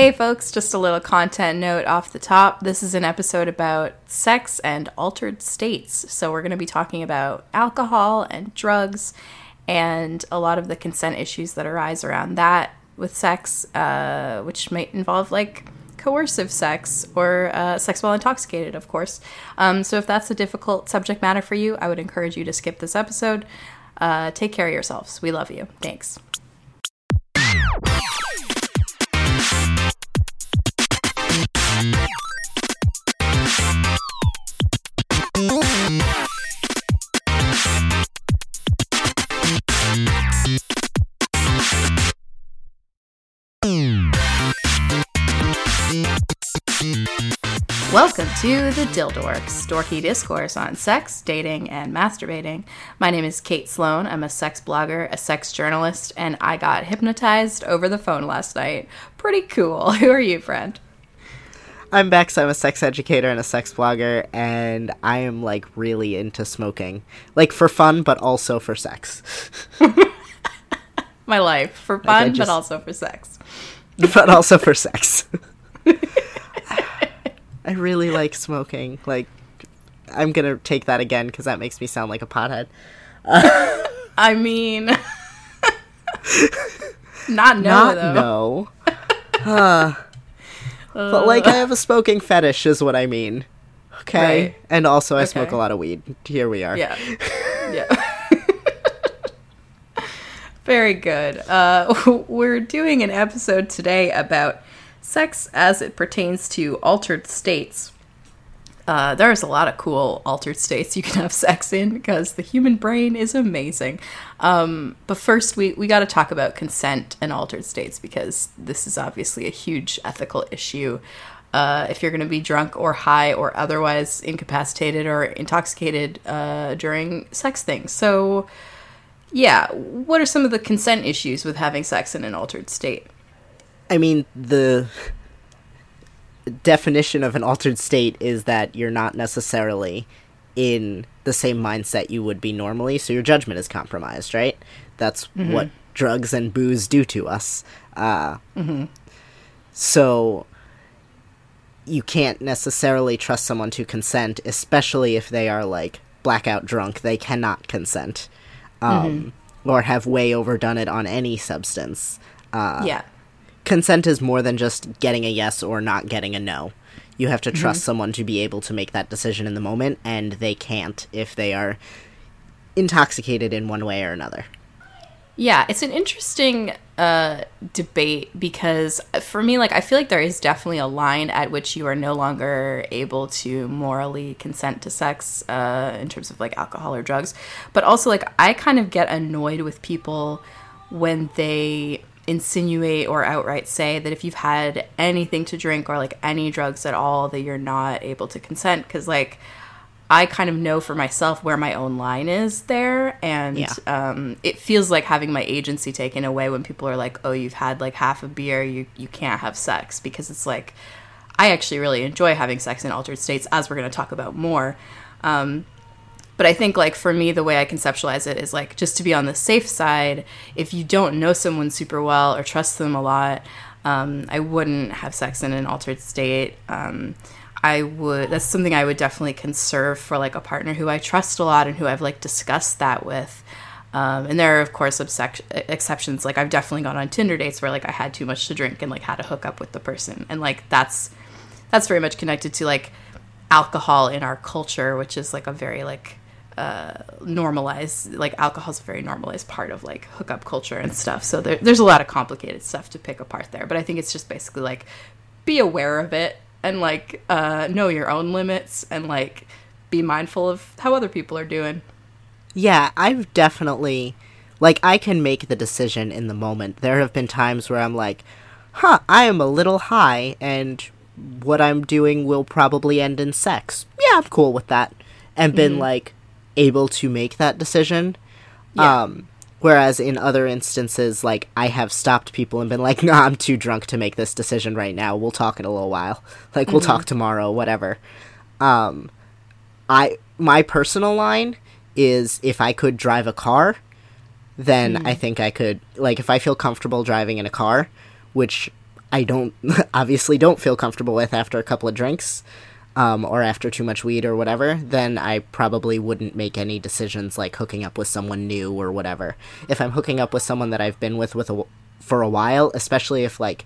Hey, folks, just a little content note off the top. This is an episode about sex and altered states. So, we're going to be talking about alcohol and drugs and a lot of the consent issues that arise around that with sex, uh, which might involve like coercive sex or uh, sex while intoxicated, of course. Um, so, if that's a difficult subject matter for you, I would encourage you to skip this episode. Uh, take care of yourselves. We love you. Thanks. Welcome to the Dildorks, dorky discourse on sex, dating, and masturbating. My name is Kate Sloan. I'm a sex blogger, a sex journalist, and I got hypnotized over the phone last night. Pretty cool. Who are you, friend? I'm Bex. I'm a sex educator and a sex blogger, and I am like really into smoking, like for fun, but also for sex. My life for fun, just... but also for sex. But also for sex. I really like smoking. Like, I'm gonna take that again because that makes me sound like a pothead. Uh, I mean, not no not though. No. Uh, but like, I have a smoking fetish, is what I mean. Okay. Right. And also, I okay. smoke a lot of weed. Here we are. Yeah. Yeah. Very good. Uh, we're doing an episode today about sex as it pertains to altered states. Uh, there's a lot of cool altered states you can have sex in because the human brain is amazing. Um, but first, we, we got to talk about consent and altered states because this is obviously a huge ethical issue. Uh, if you're going to be drunk or high or otherwise incapacitated or intoxicated uh, during sex things. So, yeah, what are some of the consent issues with having sex in an altered state? I mean, the definition of an altered state is that you're not necessarily in the same mindset you would be normally, so your judgment is compromised, right? That's mm-hmm. what drugs and booze do to us. Uh, mm-hmm. So you can't necessarily trust someone to consent, especially if they are like blackout drunk. They cannot consent, um, mm-hmm. or have way overdone it on any substance. Uh, yeah consent is more than just getting a yes or not getting a no. You have to trust mm-hmm. someone to be able to make that decision in the moment, and they can't if they are intoxicated in one way or another. Yeah, it's an interesting uh, debate because for me, like, I feel like there is definitely a line at which you are no longer able to morally consent to sex uh, in terms of like alcohol or drugs. But also, like, I kind of get annoyed with people when they insinuate or outright say that if you've had anything to drink or like any drugs at all that you're not able to consent because like I kind of know for myself where my own line is there, and yeah. um, it feels like having my agency taken away when people are like, "Oh, you've had like half a beer, you you can't have sex," because it's like I actually really enjoy having sex in altered states, as we're going to talk about more. Um, but I think like for me, the way I conceptualize it is like just to be on the safe side. If you don't know someone super well or trust them a lot, um, I wouldn't have sex in an altered state. Um, I would. That's something I would definitely conserve for like a partner who I trust a lot and who I've like discussed that with. Um, and there are of course obsec- exceptions. Like I've definitely gone on Tinder dates where like I had too much to drink and like had to hook up with the person, and like that's that's very much connected to like alcohol in our culture, which is like a very like uh, normalized like alcohol is a very normalized part of like hookup culture and stuff. So there, there's a lot of complicated stuff to pick apart there. But i think it's just basically like be aware of it and like uh, know your own limits and like be mindful of how other people are doing. Yeah i've definitely like i can make the decision in the moment. There have been times where i'm like huh i am a little high and what i'm doing will probably end in sex. Yeah i'm cool with that. And been mm-hmm. like able to make that decision. Yeah. Um, whereas in other instances, like I have stopped people and been like, "Nah, I'm too drunk to make this decision right now. We'll talk in a little while. Like mm-hmm. we'll talk mm-hmm. tomorrow, whatever." Um, I my personal line is if I could drive a car, then mm. I think I could like if I feel comfortable driving in a car, which I don't obviously don't feel comfortable with after a couple of drinks, um, or after too much weed or whatever, then I probably wouldn't make any decisions like hooking up with someone new or whatever. If I'm hooking up with someone that I've been with with a, for a while, especially if like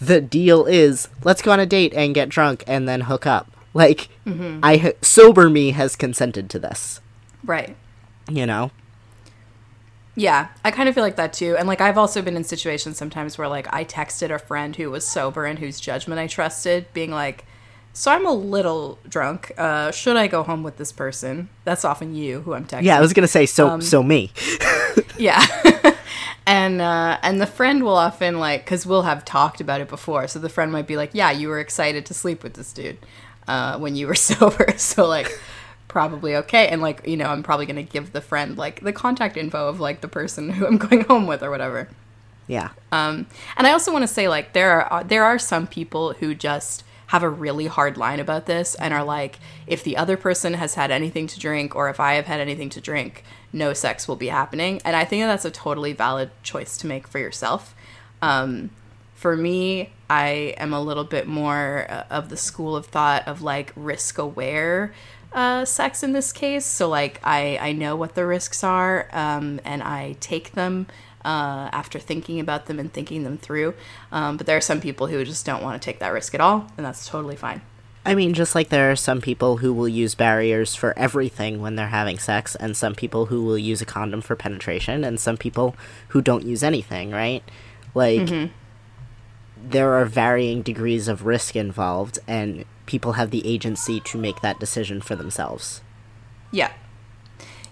the deal is let's go on a date and get drunk and then hook up. Like Mm-hmm. I sober me has consented to this, Right. you know. Yeah, I kind of feel like that too. And like I've also been in situations sometimes where like I texted a friend who was sober and whose judgment I trusted, being like, "So I'm a little drunk. Uh, should I go home with this person?" That's often you who I'm texting. Yeah, I was gonna say so Um, so me. Yeah. and uh, and the friend will often like because we'll have talked about it before, so the friend might be like, "Yeah, you were excited to sleep with this dude uh, when you were sober, so like." Probably okay, and like you know, I'm probably gonna give the friend like the contact info of like the person who I'm going home with or whatever. Yeah. Um, and I also want to say, like, there are there are some people who just have a really hard line about this and are like, if the other person has had anything to drink, or if I have had anything to drink, no sex will be happening. And I think that that's a totally valid choice to make for yourself. Um, for me, I am a little bit more uh, of the school of thought of like risk aware uh, sex in this case. So like I I know what the risks are, um, and I take them uh, after thinking about them and thinking them through. Um, but there are some people who just don't want to take that risk at all, and that's totally fine. I mean, just like there are some people who will use barriers for everything when they're having sex, and some people who will use a condom for penetration, and some people who don't use anything, right? Like, there are varying degrees of risk involved, and people have the agency to make that decision for themselves. Yeah.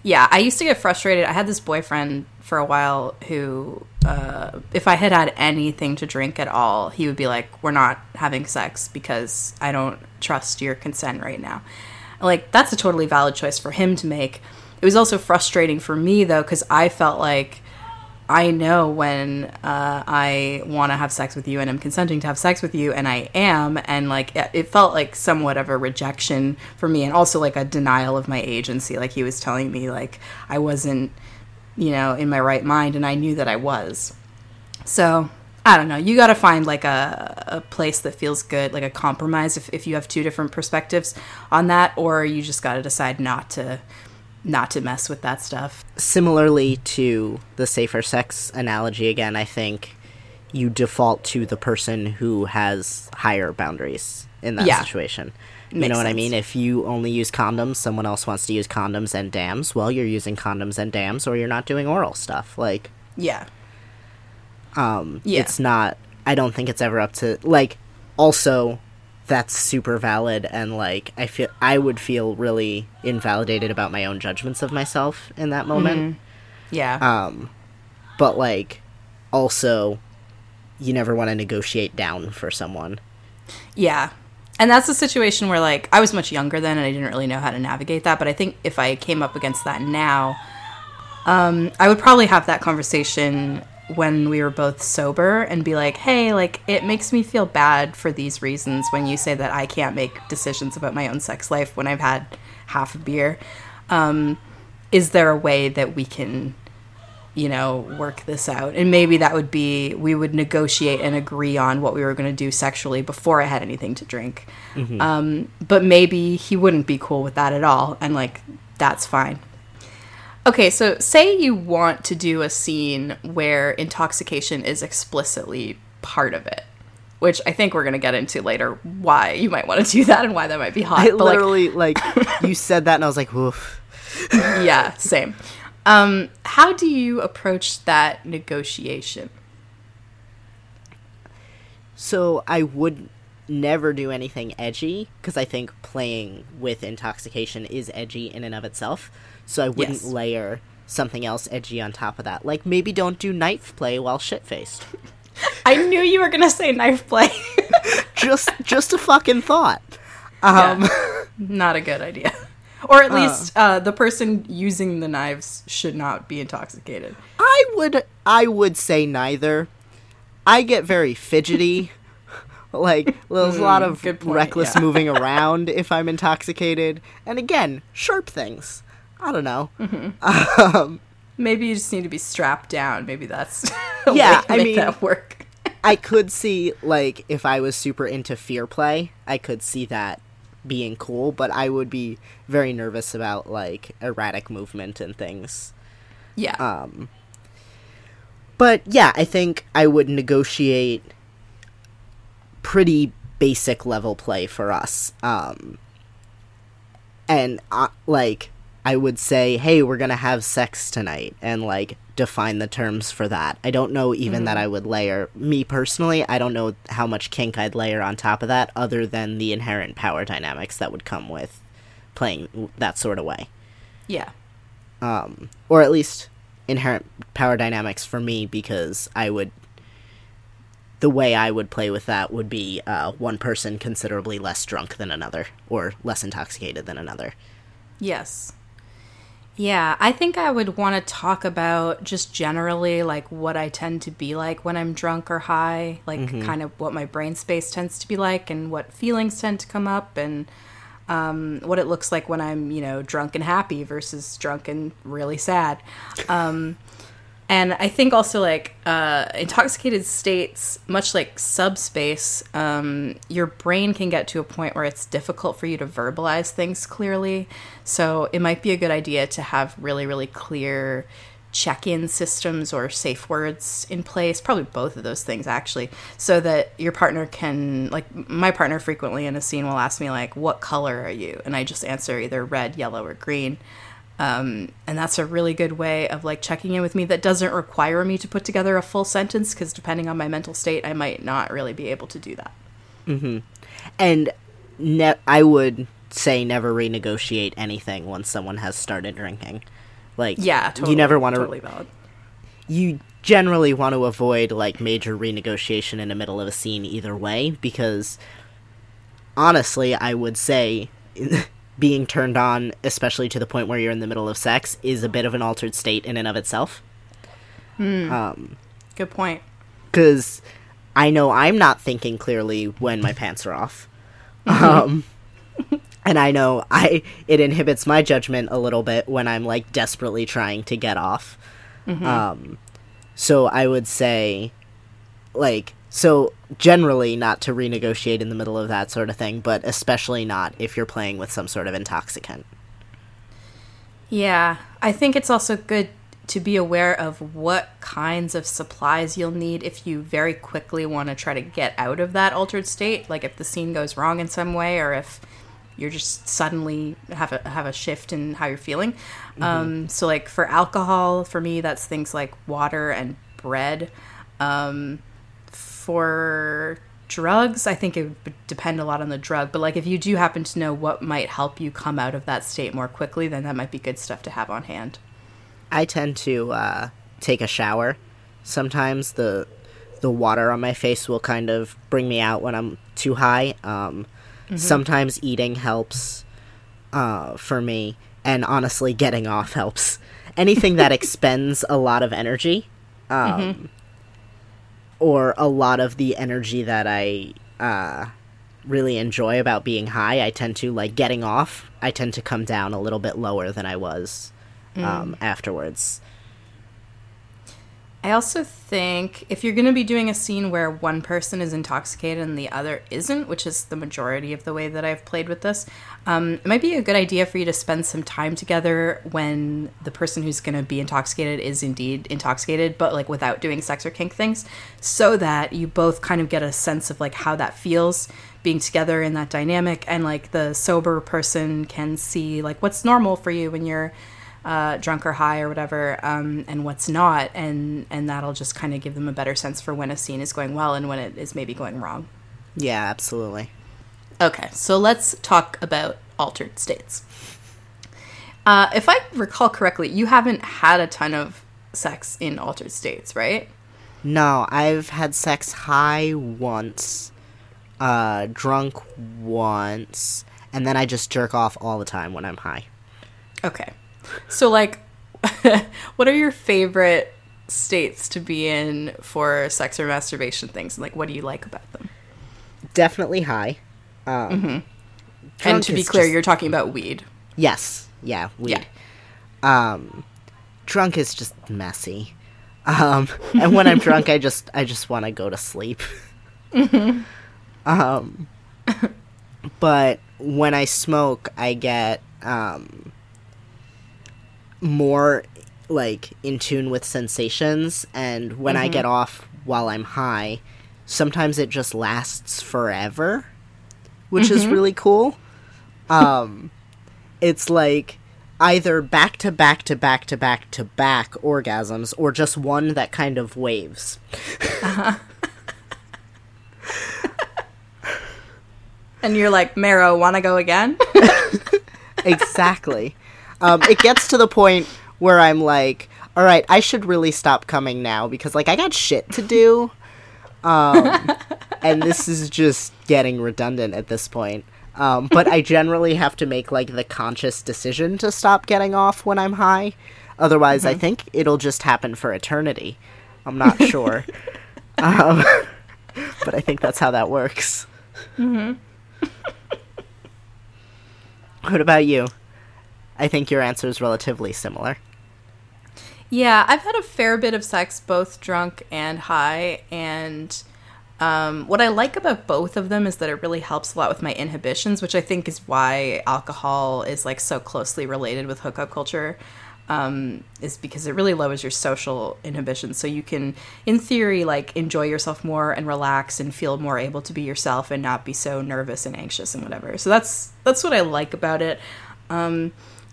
Yeah, I used to get frustrated. I had this boyfriend for a while who, uh, if I had had anything to drink at all, he would be like, We're not having sex because I don't trust your consent right now. Like, that's a totally valid choice for him to make. It was also frustrating for me, though, because I felt like I know when uh, I want to have sex with you and I'm consenting to have sex with you, and I am, and like it felt like somewhat of a rejection for me, and also like a denial of my agency. Like he was telling me like I wasn't, you know, in my right mind, and I knew that I was. So I don't know. You got to find like a, a place that feels good, like a compromise. If if you have two different perspectives on that, or you just got to decide not to not to mess with that stuff. Similarly to the safer sex analogy, again, I think you default to the person who has higher boundaries in that Yeah. situation. You Makes know what I mean? If you only use condoms, someone else wants to use condoms and dams, well, you're using condoms and dams, or you're not doing oral stuff. Like, Yeah. um, Yeah. it's not, I don't think it's ever up to, like, also, that's super valid, and, like, I feel, I would feel really invalidated about my own judgments of myself in that moment. Yeah. Um, but like, also, you never want to negotiate down for someone. Yeah. And that's a situation where, like, I was much younger then and I didn't really know how to navigate that. But I think if I came up against that now, um, I would probably have that conversation when we were both sober and be like, hey, like, it makes me feel bad for these reasons when you say that I can't make decisions about my own sex life when I've had half a beer. Um, is there a way that we can you know, work this out. And maybe that would be we would negotiate and agree on what we were going to do sexually before I had anything to drink. Um, but maybe he wouldn't be cool with that at all. And like, that's fine. Okay, so say you want to do a scene where intoxication is explicitly part of it. Which I think we're gonna get into later. Why you might want to do that and why that might be hot. I But, like, literally like, you said that and I was like, woof. yeah, same. Um, how do you approach that negotiation? So I would never do anything edgy because I think playing with intoxication is edgy in and of itself. So I wouldn't Yes. layer something else edgy on top of that. Like maybe don't do knife play while shit faced. I knew you were gonna say knife play. just just a fucking thought. Um, not a good idea. Or at least uh, the person using the knives should not be intoxicated. I would I would say neither. I get very fidgety. like there's a lot of Hmm, point, reckless yeah. moving around if I'm intoxicated. And again, sharp things. I don't know. Mm-hmm. Maybe you just need to be strapped down. Maybe that's Yeah, I mean- that work. I could see like if I was super into fear play, I could see that being cool, but I would be very nervous about like erratic movement and things. Yeah. Um but yeah, I think I would negotiate pretty basic level play for us. Um and uh, like I would say, "Hey, we're going to have sex tonight." And like define the terms for that. I don't know even that I would layer me personally, I don't know how much kink I'd layer on top of that other than the inherent power dynamics that would come with playing that sort of way. yeah. Um or at least inherent power dynamics for me because I would the way I would play with that would be uh, one person considerably less drunk than another, or less intoxicated than another. Yes. Yeah, I think I would want to talk about just generally like what I tend to be like when I'm drunk or high, like kind of what my brain space tends to be like and what feelings tend to come up and um, what it looks like when I'm, you know, drunk and happy versus drunk and really sad. Um, and I think also like uh, intoxicated states, much like subspace, um, your brain can get to a point where it's difficult for you to verbalize things clearly. So it might be a good idea to have really, really clear check-in systems or safe words in place probably both of those things actually so that your partner can like my partner frequently in a scene will ask me like what color are you and i just answer either red yellow or green um, and that's a really good way of like checking in with me that doesn't require me to put together a full sentence because depending on my mental state i might not really be able to do that And ne- I would say never renegotiate anything once someone has started drinking. Like, yeah totally, you never want to. totally valid You generally want to avoid like major renegotiation in the middle of a scene either way because honestly, I would say being turned on, especially to the point where you're in the middle of sex, is a bit of an altered state in and of itself. Um, good point because I know I'm not thinking clearly when my pants are off. Um, and I know I it inhibits my judgment a little bit when I'm like desperately trying to get off. Um, so I would say, like, so generally not to renegotiate in the middle of that sort of thing, but especially not if you're playing with some sort of intoxicant. Yeah, I think it's also good to be aware of what kinds of supplies you'll need if you very quickly want to try to get out of that altered state, like if the scene goes wrong in some way or if you're just suddenly have a have a shift in how you're feeling. Um, so like for alcohol, for me that's things like water and bread. Um, for drugs, I think it would depend a lot on the drug. But like if you do happen to know what might help you come out of that state more quickly, then that might be good stuff to have on hand. I tend to uh, take a shower. Sometimes the the water on my face will kind of bring me out when I'm too high. Um, Sometimes eating helps uh, for me, and honestly, getting off helps. Anything that expends a lot of energy, um, or a lot of the energy that I uh, really enjoy about being high, I tend to like getting off. I tend to come down a little bit lower than I was um, afterwards. I also think if you're going to be doing a scene where one person is intoxicated and the other isn't, which is the majority of the way that I've played with this, um, it might be a good idea for you to spend some time together when the person who's going to be intoxicated is indeed intoxicated, but like without doing sex or kink things, so that you both kind of get a sense of like how that feels being together in that dynamic, and like the sober person can see like what's normal for you when you're uh, drunk or high or whatever, um, and what's not, and and that'll just kind of give them a better sense for when a scene is going well and when it is maybe going wrong. Yeah, absolutely. Okay, so let's talk about altered states. Uh, if I recall correctly, you haven't had a ton of sex in altered states, right? No, I've had sex high once, uh, drunk once, and then I just jerk off all the time when I'm high. Okay. So, like, what are your favorite states to be in for sex or masturbation things? Like, what do you like about them? Definitely high. Um, and to be clear, just- you're talking about weed. Yes, yeah, weed. Um, drunk is just messy. Um, and when I'm drunk, I just I just want to go to sleep. Um, but when I smoke, I get um, more like in tune with sensations, and when I get off while I'm high, sometimes it just lasts forever, which is really cool. Um, it's like either back to back to back to back to back orgasms or just one that kind of waves. And you're like, Marrow, want to go again? exactly. Um, it gets to the point where I'm like, all right, I should really stop coming now because like I got shit to do. Um, and this is just getting redundant at this point. Um, but I generally have to make like the conscious decision to stop getting off when I'm high. Otherwise, I think it'll just happen for eternity. I'm not sure. um, but I think that's how that works. what about you? I think your answer is relatively similar. Yeah, I've had a fair bit of sex, both drunk and high, and um, what I like about both of them is that it really helps a lot with my inhibitions, which I think is why alcohol is like so closely related with hookup culture. Um, is because it really lowers your social inhibitions, so you can, in theory, like enjoy yourself more and relax and feel more able to be yourself and not be so nervous and anxious and whatever. So that's that's what I like about it. Um,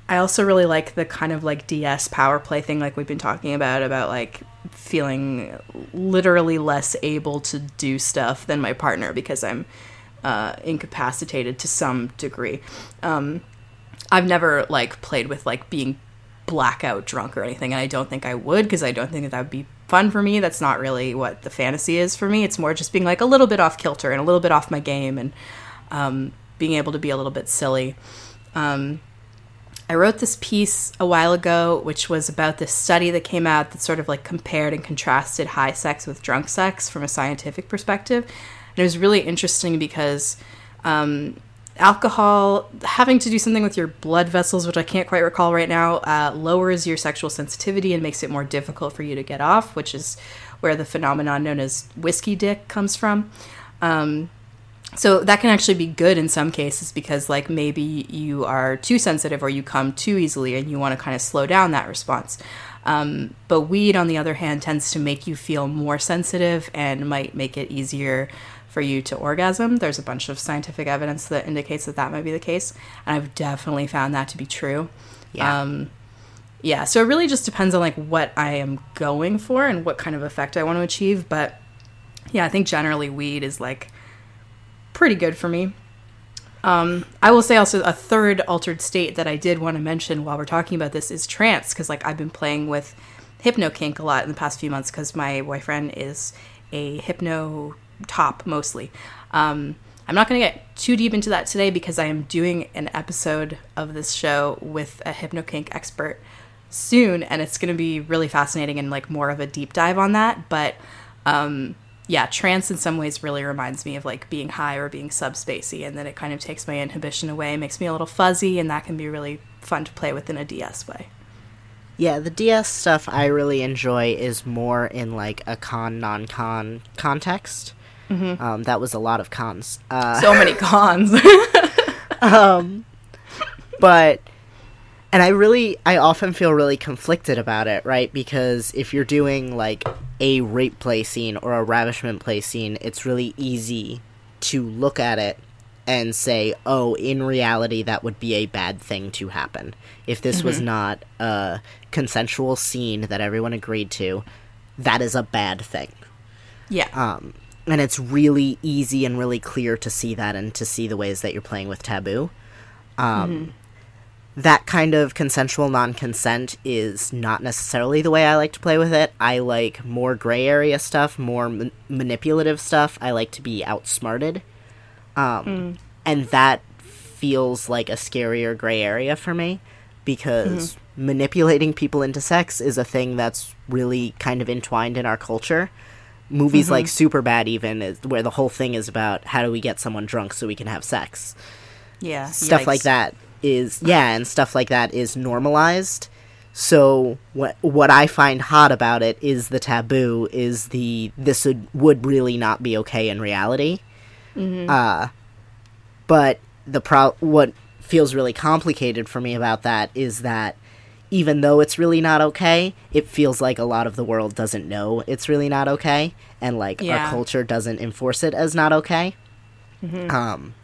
I also really like the kind of like DS power play thing, like we've been talking about, about like feeling literally less able to do stuff than my partner because I'm uh, incapacitated to some degree. Um, I've never like played with like being blackout drunk or anything, and I don't think I would because I don't think that that would be fun for me. That's not really what the fantasy is for me. It's more just being like a little bit off kilter and a little bit off my game and um, being able to be a little bit silly. Um, I wrote this piece a while ago, which was about this study that came out that sort of like compared and contrasted high sex with drunk sex from a scientific perspective. And it was really interesting because um, alcohol, having to do something with your blood vessels, which I can't quite recall right now, uh, lowers your sexual sensitivity and makes it more difficult for you to get off, which is where the phenomenon known as whiskey dick comes from. Um, so that can actually be good in some cases because like maybe you are too sensitive or you come too easily and you want to kind of slow down that response. Um, but weed on the other hand tends to make you feel more sensitive and might make it easier for you to orgasm. There's a bunch of scientific evidence that indicates that that might be the case and i've definitely found that to be true. Yeah. um, yeah so it really just depends on like what i am going for and what kind of effect i want to achieve but yeah i think generally weed is like pretty good for me. Um, I will say also a third altered state that I did want to mention while we're talking about this is trance because like I've been playing with hypno kink a lot in the past few months because my boyfriend is a hypno top mostly. Um, I'm not going to get too deep into that today because I am doing an episode of this show with a hypno kink expert soon, and it's going to be really fascinating and like more of a deep dive on that. But um, yeah, trance in some ways really reminds me of like being high or being subspacey, and then it kind of takes my inhibition away, makes me a little fuzzy, and that can be really fun to play with in a DS way. Yeah, the DS stuff I really enjoy is more in like a con non con context. Um, that was a lot of cons. Uh, So many cons. but and I really I often feel really conflicted about it, right? Because if you're doing like a rape play scene or a ravishment play scene, it's really easy to look at it and say, "Oh, in reality that would be a bad thing to happen. If this was not a consensual scene that everyone agreed to, that is a bad thing." yeah. Um, and it's really easy and really clear to see that and to see the ways that you're playing with taboo. Um, That kind of consensual non consent is not necessarily the way I like to play with it. I like more gray area stuff, more ma- manipulative stuff. I like to be outsmarted. Um, hmm. And that feels like a scarier gray area for me because hmm. manipulating people into sex is a thing that's really kind of entwined in our culture. Movies mm-hmm. like Superbad, even, is where the whole thing is about how do we get someone drunk so we can have sex yeah. stuff like that is yeah and stuff like that is normalized So what what I find hot about it is the taboo is the this would, would really not be okay in reality. Uh, but the pro what feels really complicated for me about that is that even though it's really not okay, it feels like a lot of the world doesn't know it's really not okay, and like Yeah. our culture doesn't enforce it as not okay. Um,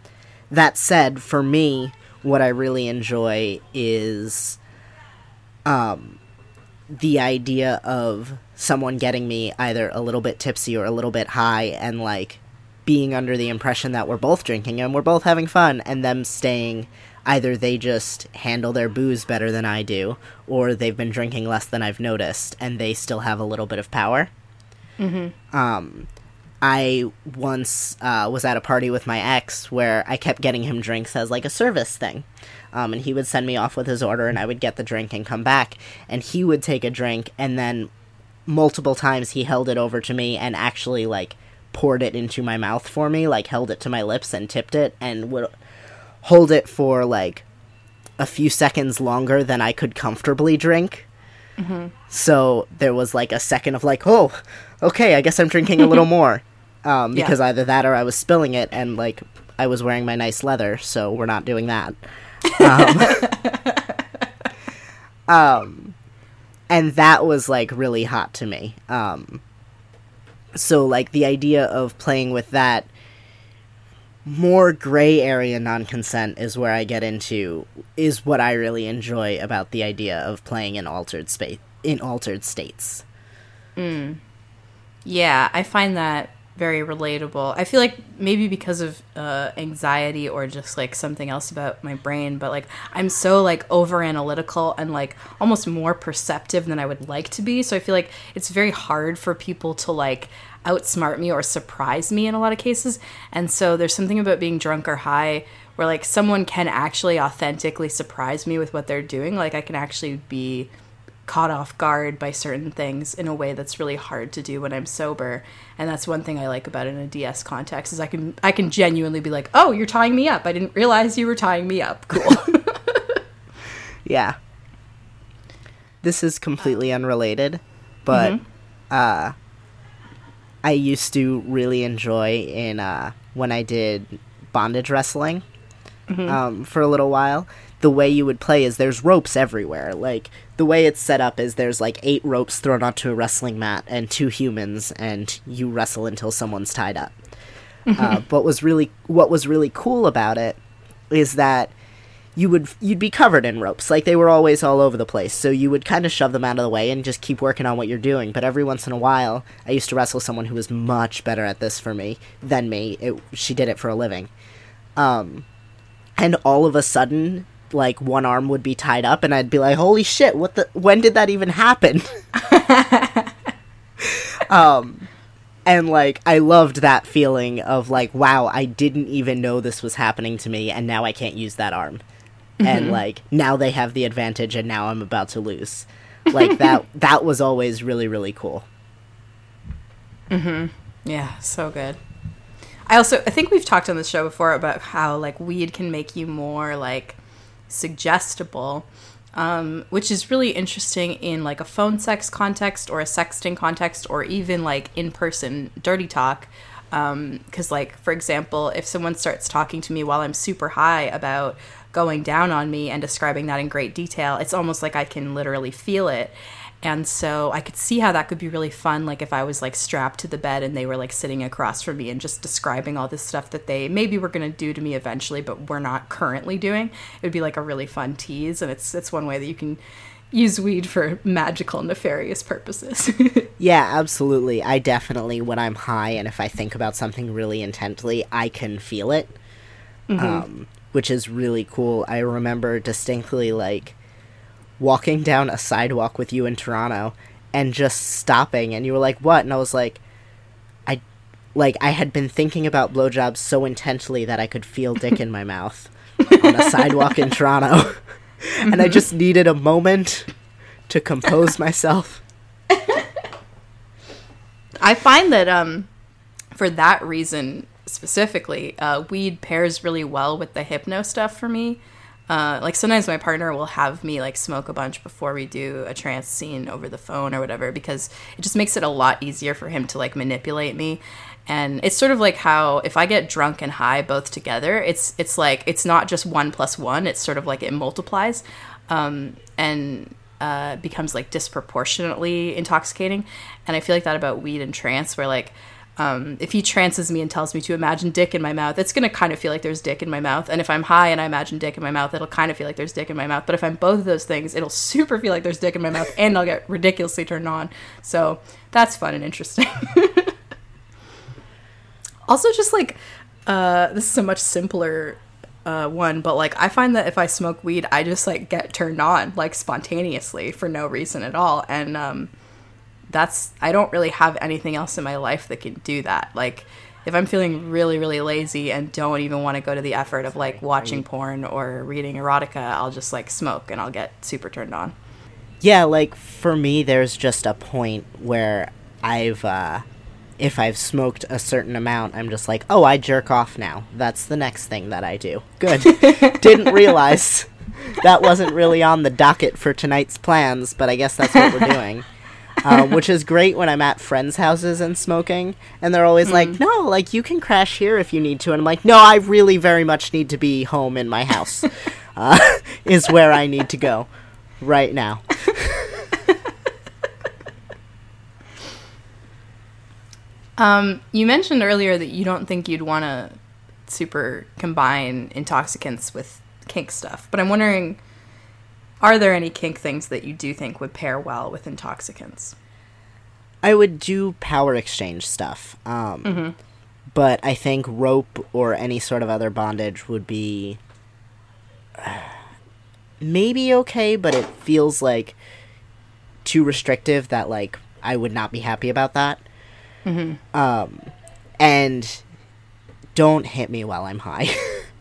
that said, for me, what I really enjoy is um, the idea of someone getting me either a little bit tipsy or a little bit high and like being under the impression that we're both drinking and we're both having fun and them staying either they just handle their booze better than I do or they've been drinking less than I've noticed and they still have a little bit of power. Um, I once uh, was at a party with my ex where I kept getting him drinks as like a service thing. Um, and he would send me off with his order, and I would get the drink and come back. And he would take a drink, and then multiple times he held it over to me and actually like poured it into my mouth for me, like held it to my lips and tipped it, and would hold it for like a few seconds longer than I could comfortably drink. So there was like a second of like, oh, okay, I guess I'm drinking a little more. Um, Yeah. because either that or I was spilling it and like I was wearing my nice leather, so we're not doing that. Um, um, and that was like really hot to me. Um, so like the idea of playing with that more gray area non-consent is where I get into is what I really enjoy about the idea of playing in altered space in altered states. Yeah, I find that very relatable. I feel like maybe because of uh, anxiety or just like something else about my brain, but like I'm so like over analytical and like almost more perceptive than I would like to be. So I feel like it's very hard for people to like outsmart me or surprise me in a lot of cases. And so there's something about being drunk or high where like someone can actually authentically surprise me with what they're doing. Like I can actually be caught off guard by certain things in a way that's really hard to do when I'm sober. And that's one thing I like about it in a DS context is I can I can genuinely be like, "Oh, you're tying me up. I didn't realize you were tying me up." Cool. Yeah. This is completely unrelated, but uh I used to really enjoy in uh when I did bondage wrestling um for a little while. The way you would play is there's ropes everywhere. Like the way it's set up is there's like eight ropes thrown onto a wrestling mat and two humans and you wrestle until someone's tied up. uh, but was really what was really cool about it is that you would you'd be covered in ropes. Like they were always all over the place. So you would kind of shove them out of the way and just keep working on what you're doing. But every once in a while i used to wrestle someone who was much better at this for me than me. It, she did it for a living. Um and all of a sudden like one arm would be tied up and i'd be like holy shit what the when did that even happen? Um and like i loved that feeling of like wow i didn't even know this was happening to me and now i can't use that arm and mm-hmm. like now they have the advantage and now i'm about to lose like that that was always really really cool mm-hmm. yeah, so good. I also I think we've talked on the show before about how like weed can make you more like suggestible. Um, which is really interesting in like a phone sex context or a sexting context or even like in person dirty talk um, because like for example if someone starts talking to me while i'm super high about going down on me and describing that in great detail it's almost like i can literally feel it. And so i could see how that could be really fun like if i was like strapped to the bed and they were like sitting across from me and just describing all this stuff that they maybe were going to do to me eventually but we're not currently doing. It would be like a really fun tease and it's it's one way that you can use weed for magical nefarious purposes. Yeah absolutely. I definitely when i'm high and if i think about something really intently i can feel it. Um, which is really cool. I remember distinctly like walking down a sidewalk with you in toronto and just stopping and you were like what? And i was like i like i had been thinking about blowjobs so intensely that i could feel dick in my mouth on a sidewalk in toronto. And i just needed a moment to compose myself. I find that um, for that reason specifically, uh, weed pairs really well with the hypno stuff for me. uh, like sometimes my partner will have me like smoke a bunch before we do a trance scene over the phone or whatever because it just makes it a lot easier for him to like manipulate me and it's sort of like how if i get drunk and high both together it's it's like it's not just one plus one it's sort of like it multiplies um, and uh, becomes like disproportionately intoxicating and i feel like that about weed and trance where like um, if he trances me and tells me to imagine dick in my mouth, it's going to kind of feel like there's dick in my mouth. And if I'm high and I imagine dick in my mouth, it'll kind of feel like there's dick in my mouth. But if I'm both of those things, it'll super feel like there's dick in my mouth and I'll get ridiculously turned on. So that's fun and interesting. also, just like, uh, this is a much simpler uh, one, but like, I find that if I smoke weed, I just like get turned on like spontaneously for no reason at all. And, um, that's I don't really have anything else in my life that can do that. Like if I'm feeling really really lazy and don't even want to go to the effort of like watching porn or reading erotica, I'll just like smoke and I'll get super turned on. Yeah, like for me there's just a point where I've uh if I've smoked a certain amount, I'm just like, "Oh, I jerk off now." That's the next thing that I do. Good. Didn't realize that wasn't really on the docket for tonight's plans, but I guess that's what we're doing um, which is great when I'm at friends' houses and smoking. And they're always mm. like, no, like you can crash here if you need to. And I'm like, no, I really very much need to be home in my house, uh, is where I need to go right now. um, you mentioned earlier that you don't think you'd want to super combine intoxicants with kink stuff, but I'm wondering are there any kink things that you do think would pair well with intoxicants? I would do power exchange stuff. Um, mm-hmm. But I think rope or any sort of other bondage would be uh, maybe okay, but it feels like too restrictive that like I would not be happy about that. Mm-hmm. Um, and don't hit me while I'm high.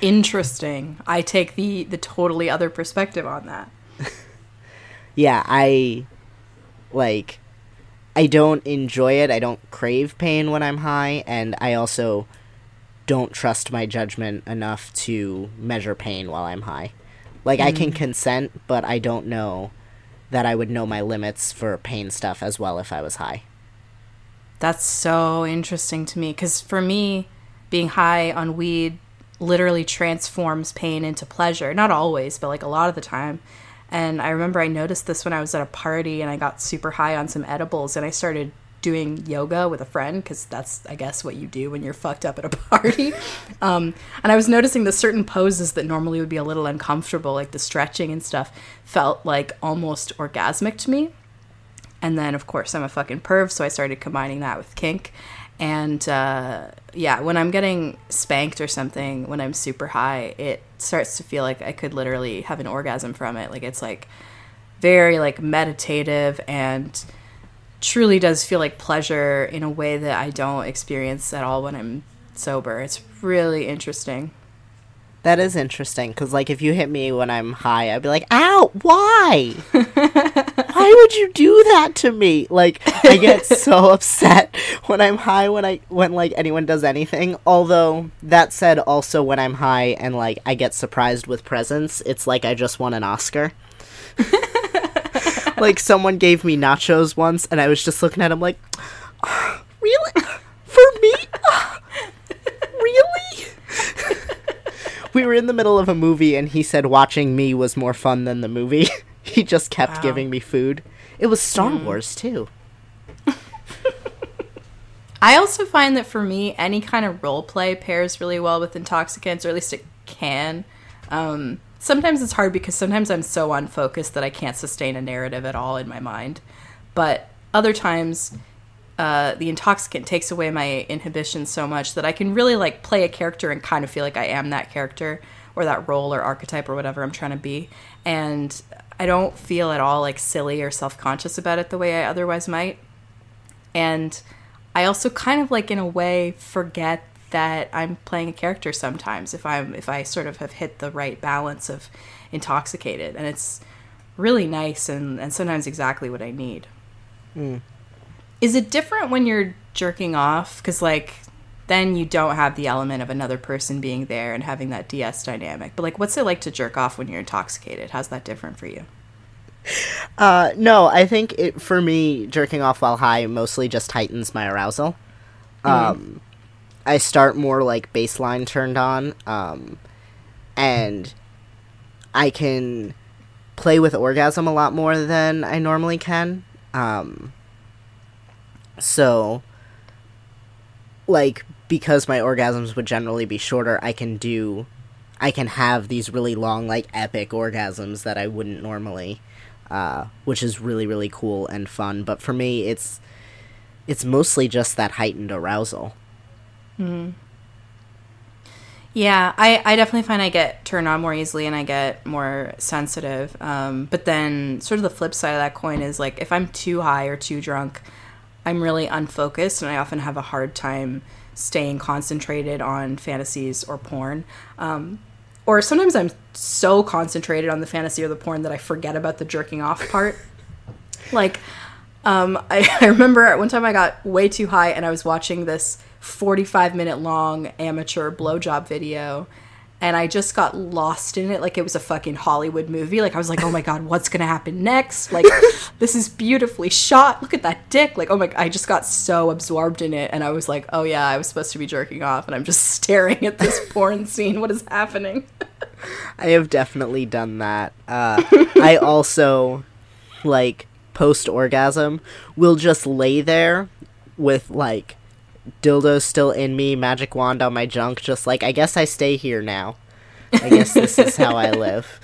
Interesting. I take the the totally other perspective on that. yeah, I like I don't enjoy it. I don't crave pain when I'm high and I also don't trust my judgment enough to measure pain while I'm high. Like mm. I can mm. consent, but I don't know that I would know my limits for pain stuff as well if I was high. That's so interesting to me cuz for me being high on weed literally transforms pain into pleasure. Not always, but like a lot of the time. And I remember I noticed this when I was at a party and I got super high on some edibles and I started doing yoga with a friend because that's I guess what you do when you're fucked up at a party. um, and I was noticing the certain poses that normally would be a little uncomfortable, like the stretching and stuff, felt like almost orgasmic to me. And then of course I'm a fucking perv, so I started combining that with kink and uh, yeah when i'm getting spanked or something when i'm super high it starts to feel like i could literally have an orgasm from it like it's like very like meditative and truly does feel like pleasure in a way that i don't experience at all when i'm sober it's really interesting that is interesting because, like, if you hit me when I'm high, I'd be like, "Ow! Why? why would you do that to me?" Like, I get so upset when I'm high when I when like anyone does anything. Although that said, also when I'm high and like I get surprised with presents, it's like I just won an Oscar. like someone gave me nachos once, and I was just looking at him like, "Really? For me? really?" we were in the middle of a movie and he said watching me was more fun than the movie. He just kept wow. giving me food. It was Star mm. Wars too. I also find that for me, any kind of role play pairs really well with intoxicants, or at least it can. Um, sometimes it's hard because sometimes I'm so unfocused that I can't sustain a narrative at all in my mind. But other times, uh, the intoxicant takes away my inhibition so much that I can really like play a character and kind of feel like I am that character or that role or archetype or whatever I'm trying to be. And I don't feel at all like silly or self conscious about it the way I otherwise might. And I also kind of like in a way forget that I'm playing a character sometimes if I'm if I sort of have hit the right balance of intoxicated and it's really nice and, and sometimes exactly what I need. Mm. Is it different when you're jerking off? Because like then you don't have the element of another person being there and having that DS dynamic. But like, what's it like to jerk off when you're intoxicated? How's that different for you? Uh, no, I think it for me jerking off while high mostly just heightens my arousal. Um, I start more like baseline turned on, um, and I can play with orgasm a lot more than I normally can. Um, so, like, because my orgasms would generally be shorter, I can do, I can have these really long, like, epic orgasms that I wouldn't normally, uh, which is really, really cool and fun. But for me, it's, it's mostly just that heightened arousal. Hmm. Yeah, I, I definitely find I get turned on more easily and I get more sensitive. Um, but then, sort of the flip side of that coin is like if I'm too high or too drunk, I'm really unfocused and I often have a hard time staying concentrated on fantasies or porn. Um, or sometimes I'm so concentrated on the fantasy or the porn that I forget about the jerking off part. like, um, I, I remember at one time I got way too high and I was watching this 45 minute long amateur blowjob video and I just got lost in it like it was a fucking Hollywood movie. Like I was like, "Oh my god, what's going to happen next?" Like this is beautifully shot. Look at that dick. Like, "Oh my god, I just got so absorbed in it and I was like, "Oh yeah, I was supposed to be jerking off and I'm just staring at this porn scene. What is happening?" I have definitely done that. Uh, I also, like, post orgasm, will just lay there with, like, dildo still in me, magic wand on my junk, just like, I guess I stay here now. I guess this is how I live.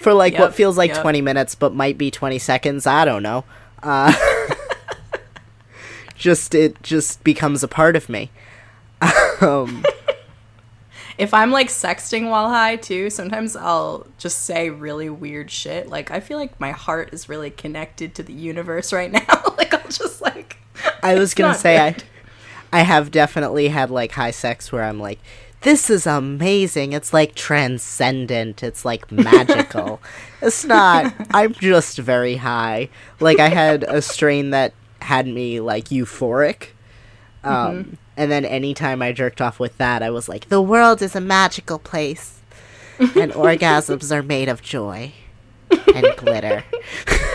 For, like, Yep, what feels like yep. 20 minutes, but might be 20 seconds. I don't know. Uh, just, it just becomes a part of me. um, if I'm like sexting while high too, sometimes I'll just say really weird shit. Like I feel like my heart is really connected to the universe right now. like I'll just like I was gonna say I, good. I have definitely had like high sex where I'm like, this is amazing. It's like transcendent. It's like magical. it's not. I'm just very high. Like I had a strain that had me like euphoric. Um, and then anytime I jerked off with that, I was like, the world is a magical place, and orgasms are made of joy and glitter.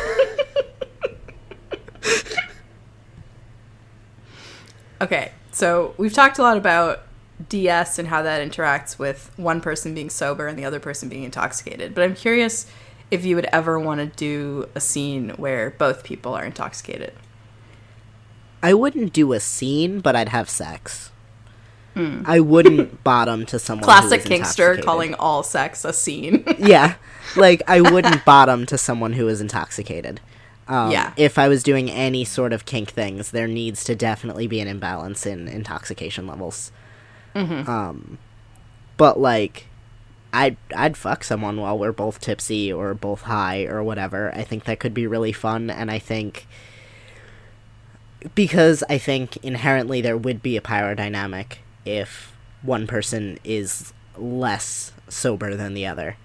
Okay, so we've talked a lot about DS and how that interacts with one person being sober and the other person being intoxicated. But I'm curious if you would ever want to do a scene where both people are intoxicated. I wouldn't do a scene, but I'd have sex. I wouldn't bottom to someone. Hmm. Classic Kinkster calling all sex a scene. yeah, like I wouldn't bottom to someone who is intoxicated. Um, Yeah. If I was doing any sort of kink things, there needs to definitely be an imbalance in intoxication levels. Mm-hmm. Um, but like, I'd I'd fuck someone while we're both tipsy or both high or whatever. I think that could be really fun, and I think because I think inherently there would be a power dynamic if one person is less sober than the other.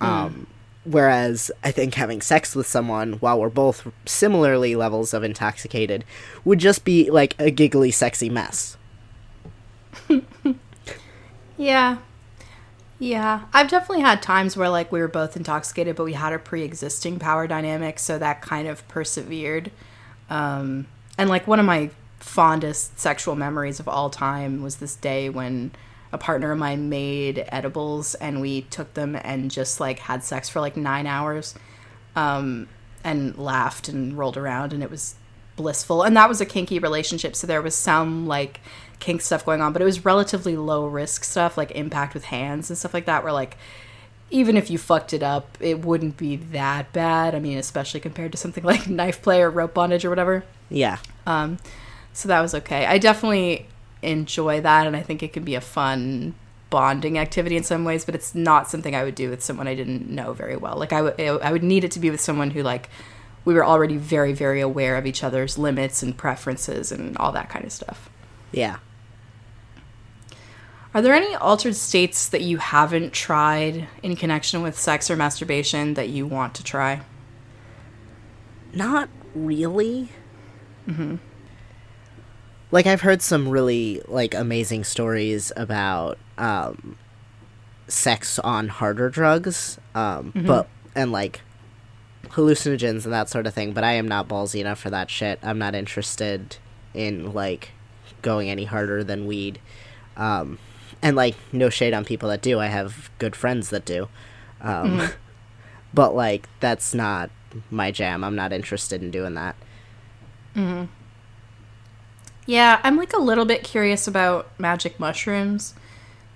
Um, whereas I think having sex with someone while we're both similarly levels of intoxicated would just be like a giggly, sexy mess. Yeah. Yeah. I've definitely had times where like we were both intoxicated, but we had a pre existing power dynamic, so that kind of persevered. Um, and like one of my fondest sexual memories of all time was this day when a partner of mine made edibles and we took them and just like had sex for like nine hours um, and laughed and rolled around and it was blissful and that was a kinky relationship so there was some like kink stuff going on but it was relatively low risk stuff like impact with hands and stuff like that where like even if you fucked it up it wouldn't be that bad i mean especially compared to something like knife play or rope bondage or whatever Yeah. um, so that was okay. I definitely enjoy that, and I think it can be a fun bonding activity in some ways. But it's not something I would do with someone I didn't know very well. Like I would, I would need it to be with someone who like we were already very, very aware of each other's limits and preferences and all that kind of stuff. Yeah. Are there any altered states that you haven't tried in connection with sex or masturbation that you want to try? Not really. Mm-hmm. Like I've heard some really like amazing stories about um sex on harder drugs, um Mm-hmm. but and like hallucinogens and that sort of thing, but I am not ballsy enough for that shit. I'm not interested in like going any harder than weed. Um and like no shade on people that do. I have good friends that do. Um Mm-hmm. but like that's not my jam. I'm not interested in doing that. Yeah, I'm like a little bit curious about magic mushrooms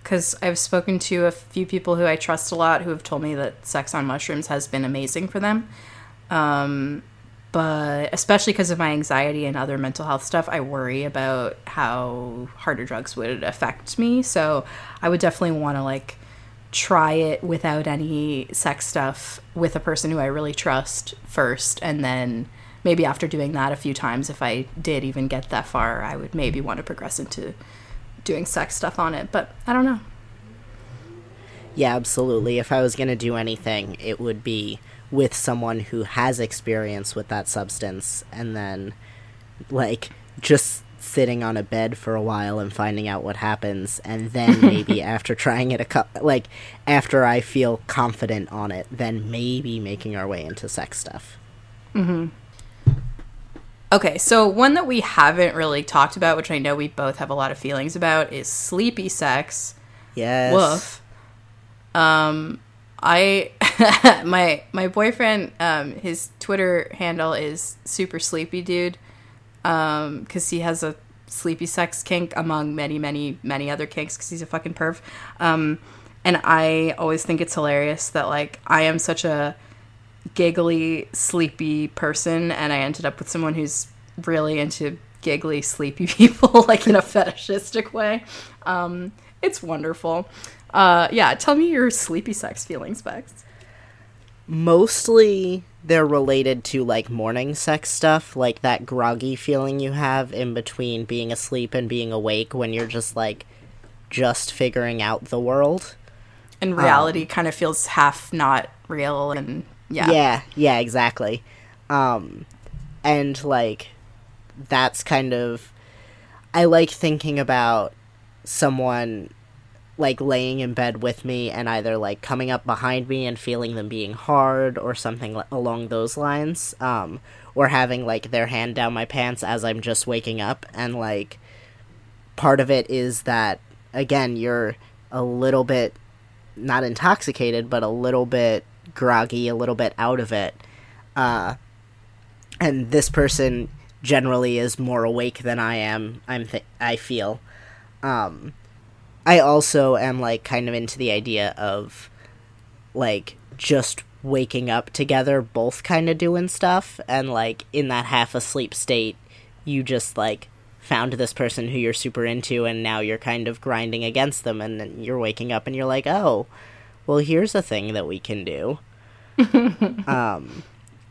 because I've spoken to a few people who I trust a lot who have told me that sex on mushrooms has been amazing for them. Um, but especially because of my anxiety and other mental health stuff, I worry about how harder drugs would affect me. So I would definitely want to like try it without any sex stuff with a person who I really trust first, and then maybe after doing that a few times, if I did even get that far, I would maybe want to progress into doing sex stuff on it. But I don't know. Yeah, absolutely. If I was going to do anything, it would be with someone who has experience with that substance and then like just sitting on a bed for a while and finding out what happens and then maybe after trying it a couple like after I feel confident on it, then maybe making our way into sex stuff. Mm-hmm. Okay, so one that we haven't really talked about, which I know we both have a lot of feelings about, is sleepy sex. Yes. Woof. Um, I my my boyfriend, um, his Twitter handle is super sleepy dude, um, because he has a sleepy sex kink among many many many other kinks because he's a fucking perv. Um, and I always think it's hilarious that like I am such a giggly sleepy person and I ended up with someone who's really into giggly sleepy people like in a fetishistic way. Um, it's wonderful. Uh, yeah, tell me your sleepy sex feelings, Bex. mostly they're related to like morning sex stuff, like that groggy feeling you have in between being asleep and being awake when you're just like just figuring out the world. And reality kind of feels half not real and yeah. Yeah, yeah, exactly. Um and like that's kind of I like thinking about someone like laying in bed with me and either like coming up behind me and feeling them being hard or something along those lines um or having like their hand down my pants as I'm just waking up and like part of it is that again you're a little bit not intoxicated but a little bit groggy a little bit out of it. Uh and this person generally is more awake than I am I'm th- I feel. Um I also am like kind of into the idea of like just waking up together, both kind of doing stuff, and like in that half asleep state, you just like found this person who you're super into, and now you're kind of grinding against them, and then you're waking up and you're like, oh, well, here's a thing that we can do. um,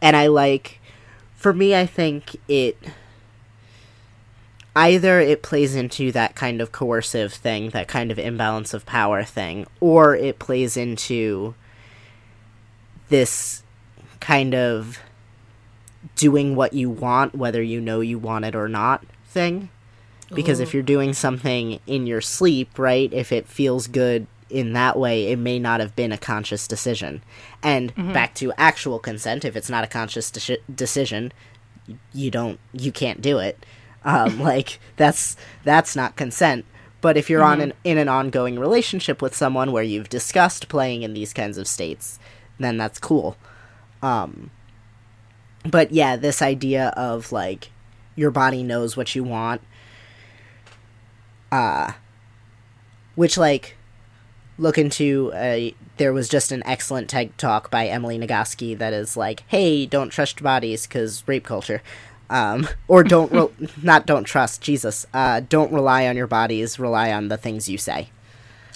and I like, for me, I think it either it plays into that kind of coercive thing, that kind of imbalance of power thing, or it plays into this kind of doing what you want, whether you know you want it or not thing. Because if you're doing something in your sleep, right, if it feels good in that way, it may not have been a conscious decision. And back to actual consent, if it's not a conscious de- decision, you don't, you can't do it. Um, like that's that's not consent. But if you're on an in an ongoing relationship with someone where you've discussed playing in these kinds of states, then that's cool. Um, but yeah, this idea of like your body knows what you want, uh, which like look into a there was just an excellent TED talk by Emily Nagoski that is like, hey, don't trust bodies because rape culture. Um, or don't re- not don't trust Jesus. Uh, don't rely on your bodies. Rely on the things you say.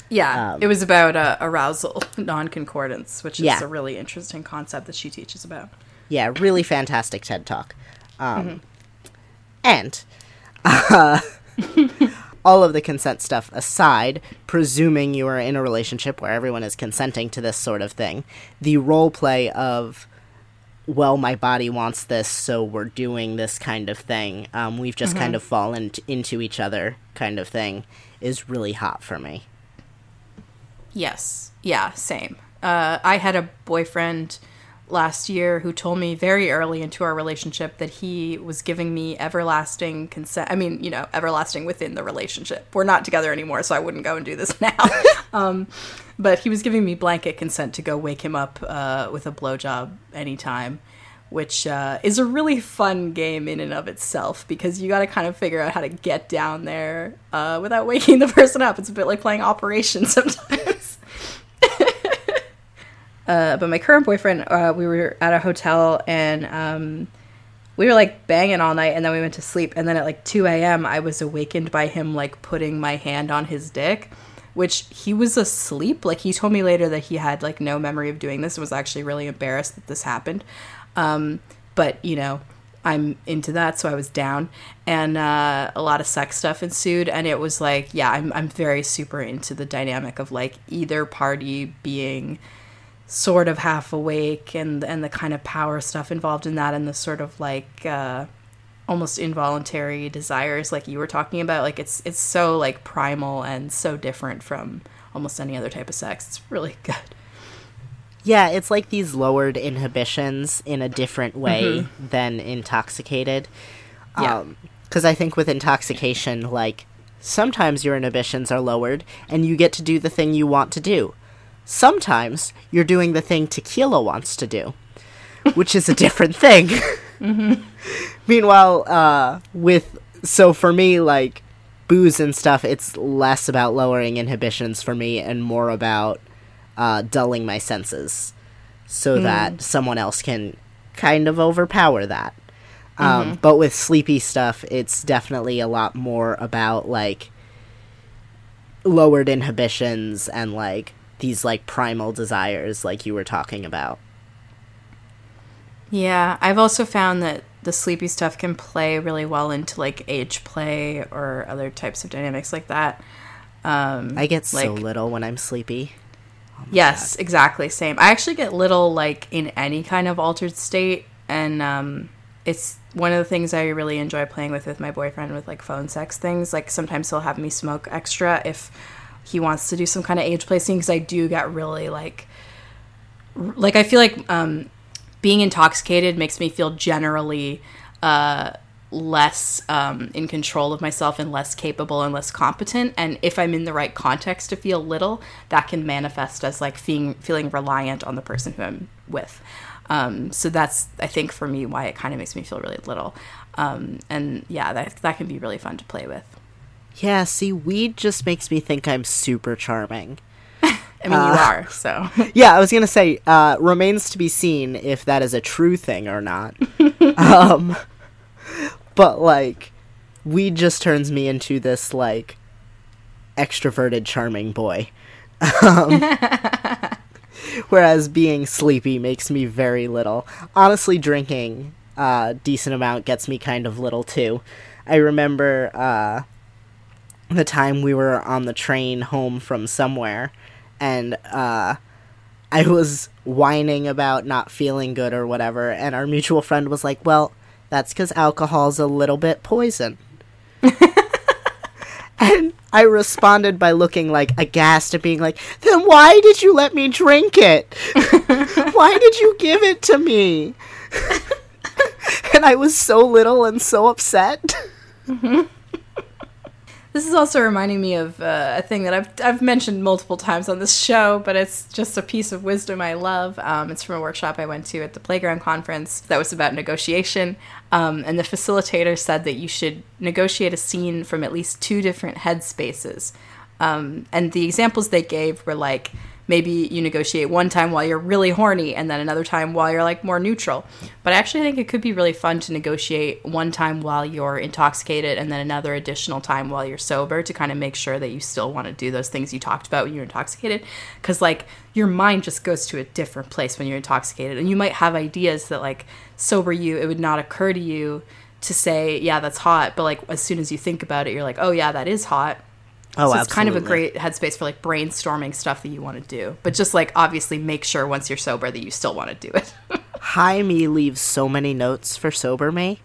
Yeah, Um, it was about uh, arousal non-concordance, which is Yeah. a really interesting concept that she teaches about. Yeah, really fantastic TED talk. Um, And uh, all of the consent stuff aside, presuming you are in a relationship where everyone is consenting to this sort of thing, the role play of well, my body wants this, so we're doing this kind of thing. Um, we've just kind of fallen t- into each other, kind of thing, is really hot for me. Yes. Yeah, same. Uh, I had a boyfriend last year who told me very early into our relationship that he was giving me everlasting consent. I mean, you know, everlasting within the relationship. We're not together anymore, so I wouldn't go and do this now. um, but he was giving me blanket consent to go wake him up uh, with a blowjob anytime. Which uh, is a really fun game in and of itself because you got to kind of figure out how to get down there uh, without waking the person up. It's a bit like playing Operation sometimes. Uh, but my current boyfriend, uh, we were at a hotel and um, we were like banging all night, and then we went to sleep. And then at like 2 a.m., I was awakened by him like putting my hand on his dick, which he was asleep. Like he told me later that he had like no memory of doing this and was actually really embarrassed that this happened. Um, but you know, I'm into that, so I was down, and uh, a lot of sex stuff ensued, and it was like, yeah, I'm I'm very super into the dynamic of like either party being sort of half awake and and the kind of power stuff involved in that and the sort of like uh almost involuntary desires like you were talking about like it's it's so like primal and so different from almost any other type of sex it's really good Yeah, it's like these lowered inhibitions in a different way than intoxicated. Yeah. Because I think with intoxication, like, sometimes your inhibitions are lowered and you get to do the thing you want to do. Sometimes you're doing the thing tequila wants to do, which is a different thing. Meanwhile, uh, with. So for me, like, booze and stuff, it's less about lowering inhibitions for me and more about uh, dulling my senses so that someone else can kind of overpower that. Um, But with sleepy stuff, it's definitely a lot more about like lowered inhibitions and like these like primal desires, like you were talking about. yeah i've also found that the sleepy stuff can play really well into like age play or other types of dynamics like that um I get so little when I'm sleepy. Yes, exactly. Same. I actually get little like in any kind of altered state, and um, it's one of the things I really enjoy playing with with my boyfriend with like phone sex things. Like sometimes he'll have me smoke extra if he wants to do some kind of age placing because I do get really like like I feel like um, being intoxicated makes me feel generally uh, less um, in control of myself and less capable and less competent. And if I'm in the right context to feel little, that can manifest as like feeling feeling reliant on the person who I'm with. Um, so that's I think for me why it kind of makes me feel really little. Um, and yeah, that that can be really fun to play with. Yeah, see, weed just makes me think I'm super charming. I mean, you are so. Yeah, I was gonna say, uh, remains to be seen if that is a true thing or not. um, but like, weed just turns me into this like extroverted, charming boy. Um, whereas being sleepy makes me very little. Honestly, drinking a uh, decent amount gets me kind of little too. I remember uh, the time we were on the train home from somewhere, and uh, I was whining about not feeling good or whatever, and our mutual friend was like, "Well, that's because alcohol's a little bit poison." and I responded by looking like aghast and being like, "Then why did you let me drink it? why did you give it to me?" and I was so little and so upset. This is also reminding me of uh, a thing that I've I've mentioned multiple times on this show, but it's just a piece of wisdom I love. Um, it's from a workshop I went to at the Playground Conference that was about negotiation, um, and the facilitator said that you should negotiate a scene from at least two different headspaces. Um, and the examples they gave were like maybe you negotiate one time while you're really horny and then another time while you're like more neutral. But I actually think it could be really fun to negotiate one time while you're intoxicated and then another additional time while you're sober to kind of make sure that you still want to do those things you talked about when you're intoxicated. Because like your mind just goes to a different place when you're intoxicated and you might have ideas that like sober you, it would not occur to you to say, yeah, that's hot. But like as soon as you think about it, you're like, oh yeah, that is hot Oh, so it's kind of a great headspace for like brainstorming stuff that you want to do. But just like obviously make sure once you're sober that you still want to do it. high me leaves so many notes for sober me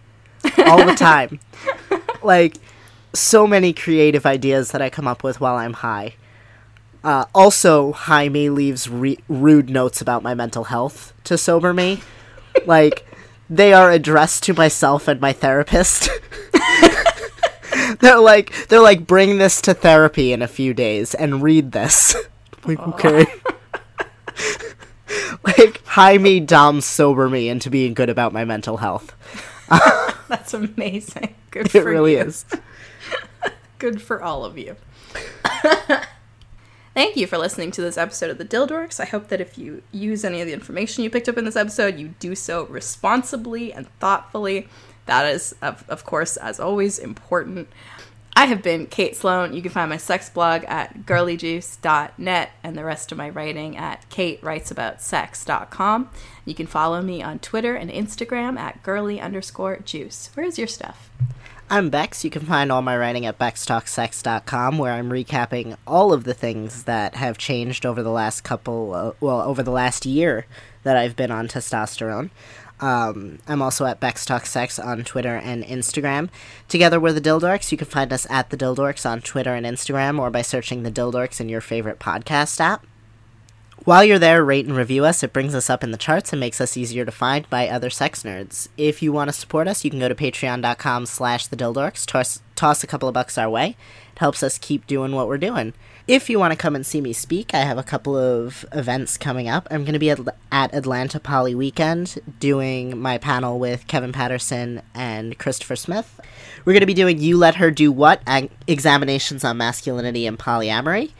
all the time. like so many creative ideas that I come up with while I'm high. Uh, also, high me leaves re- rude notes about my mental health to sober me. like they are addressed to myself and my therapist. they're like they're like bring this to therapy in a few days and read this. like oh. okay. like high me dom sober me into being good about my mental health. That's amazing. Good It really you. is. Good for all of you. Thank you for listening to this episode of the Dildorks. I hope that if you use any of the information you picked up in this episode, you do so responsibly and thoughtfully. That is, of, of course, as always, important. I have been Kate Sloan. You can find my sex blog at girlyjuice.net and the rest of my writing at katewritesaboutsex.com. You can follow me on Twitter and Instagram at girly underscore juice. Where's your stuff? I'm Bex. You can find all my writing at bextalksex.com, where I'm recapping all of the things that have changed over the last couple, uh, well, over the last year that I've been on testosterone. Um, I'm also at Bex Talk Sex on Twitter and Instagram. Together we're the Dildorks. You can find us at the Dildorks on Twitter and Instagram, or by searching the Dildorks in your favorite podcast app. While you're there, rate and review us. It brings us up in the charts and makes us easier to find by other sex nerds. If you want to support us, you can go to patreon.com slash the Dildorks. Toss, toss a couple of bucks our way. It helps us keep doing what we're doing. If you want to come and see me speak, I have a couple of events coming up. I'm going to be at, at Atlanta Poly Weekend doing my panel with Kevin Patterson and Christopher Smith. We're going to be doing You Let Her Do What? Ag- Examinations on Masculinity and Polyamory.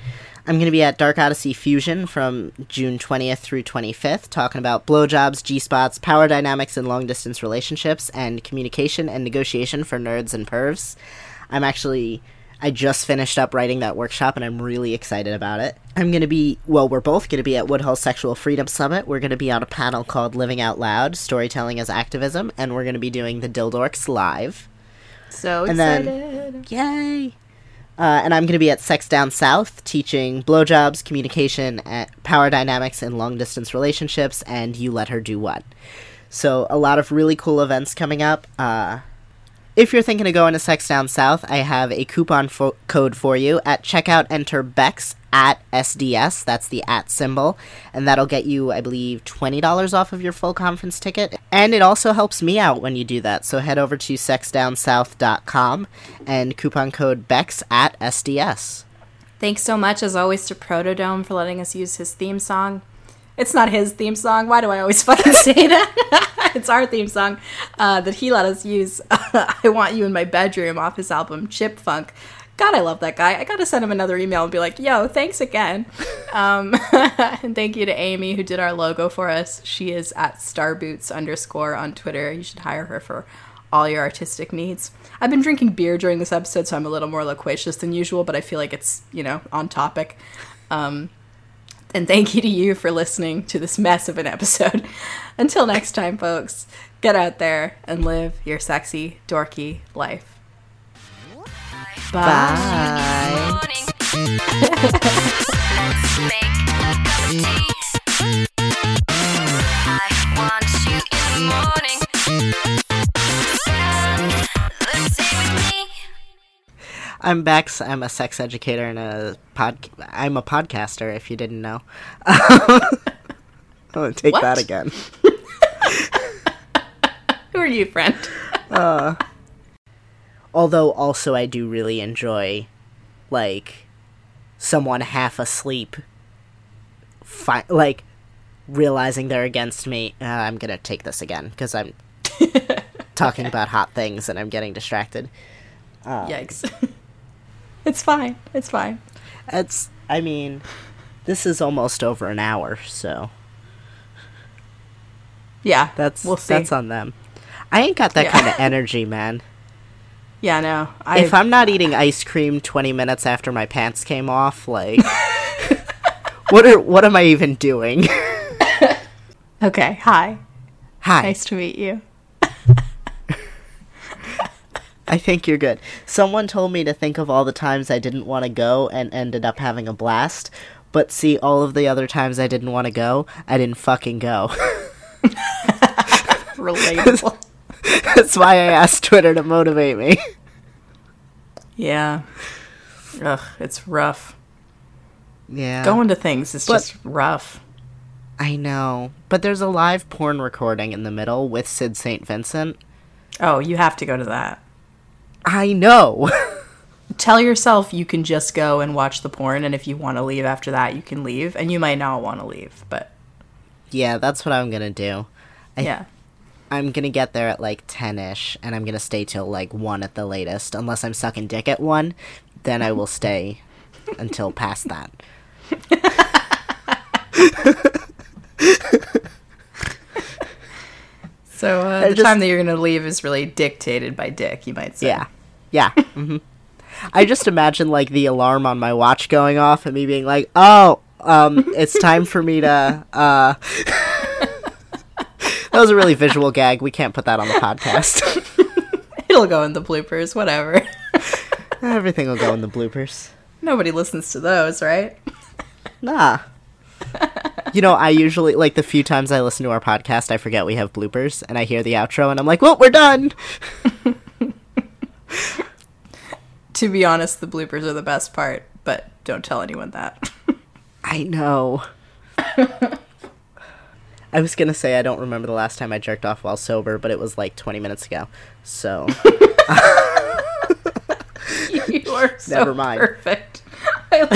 I'm going to be at Dark Odyssey Fusion from June 20th through 25th, talking about blowjobs, G spots, power dynamics in long distance relationships, and communication and negotiation for nerds and pervs. I'm actually. I just finished up writing that workshop and I'm really excited about it. I'm going to be, well, we're both going to be at Woodhull Sexual Freedom Summit. We're going to be on a panel called Living Out Loud Storytelling as Activism, and we're going to be doing the Dildorks live. So And then- excited. Yay! Uh, and I'm going to be at Sex Down South teaching blowjobs, communication, uh, power dynamics in long distance relationships, and you let her do what. So, a lot of really cool events coming up. Uh, if you're thinking of going to Sex Down South, I have a coupon fo- code for you. At checkout, enter BEX at SDS. That's the at symbol. And that'll get you, I believe, $20 off of your full conference ticket. And it also helps me out when you do that. So head over to sexdownsouth.com and coupon code BEX at SDS. Thanks so much, as always, to Protodome for letting us use his theme song. It's not his theme song. Why do I always fucking say that? it's our theme song uh, that he let us use. I Want You in My Bedroom off his album Chip Funk. God, I love that guy. I gotta send him another email and be like, yo, thanks again. Um, and thank you to Amy who did our logo for us. She is at starboots underscore on Twitter. You should hire her for all your artistic needs. I've been drinking beer during this episode, so I'm a little more loquacious than usual, but I feel like it's, you know, on topic. Um, and thank you to you for listening to this mess of an episode. Until next time, folks, get out there and live your sexy, dorky life. Bye. Bye. I'm Bex. I'm a sex educator and a pod. I'm a podcaster. If you didn't know, I'm gonna take What? that again. Who are you, friend? Although, also, I do really enjoy, like, someone half asleep, fi- like, realizing they're against me. Uh, I'm gonna take this again because I'm talking about hot things and I'm getting distracted. Yikes. It's fine. It's fine. It's. I mean, this is almost over an hour, so Yeah, that's we'll see. that's on them. I ain't got that Yeah. kind of energy, man. yeah, no. I, if I'm not eating ice cream 20 minutes after my pants came off, like what are what am I even doing? okay. Hi. Hi. Nice to meet you. I think you're good. Someone told me to think of all the times I didn't want to go and ended up having a blast, but see all of the other times I didn't want to go, I didn't fucking go. Relatable. That's why I asked Twitter to motivate me. Yeah. Ugh, it's rough. Yeah. Going to things is But- just rough. I know. But there's a live porn recording in the middle with Sid St. Vincent. Oh, you have to go to that. I know. Tell yourself you can just go and watch the porn, and if you want to leave after that, you can leave. And you might not want to leave, but yeah, that's what I'm gonna do. I- yeah. I'm gonna get there at like 10 ish, and I'm gonna stay till like 1 at the latest. Unless I'm sucking dick at 1, then I will stay until past that. So uh, the just- time that you're going to leave is really dictated by Dick, you might say. Yeah. Yeah. hmm I just imagine like the alarm on my watch going off and me being like, "Oh, um, it's time for me to." Uh... that was a really visual gag. We can't put that on the podcast. It'll go in the bloopers, whatever. Everything will go in the bloopers. Nobody listens to those, right? Nah. You know, I usually like the few times I listen to our podcast, I forget we have bloopers, and I hear the outro, and I'm like, "Well, we're done." To be honest, the bloopers are the best part, but don't tell anyone that. I know. I was gonna say I don't remember the last time I jerked off while sober, but it was like 20 minutes ago. So you are so Never mind. perfect. I love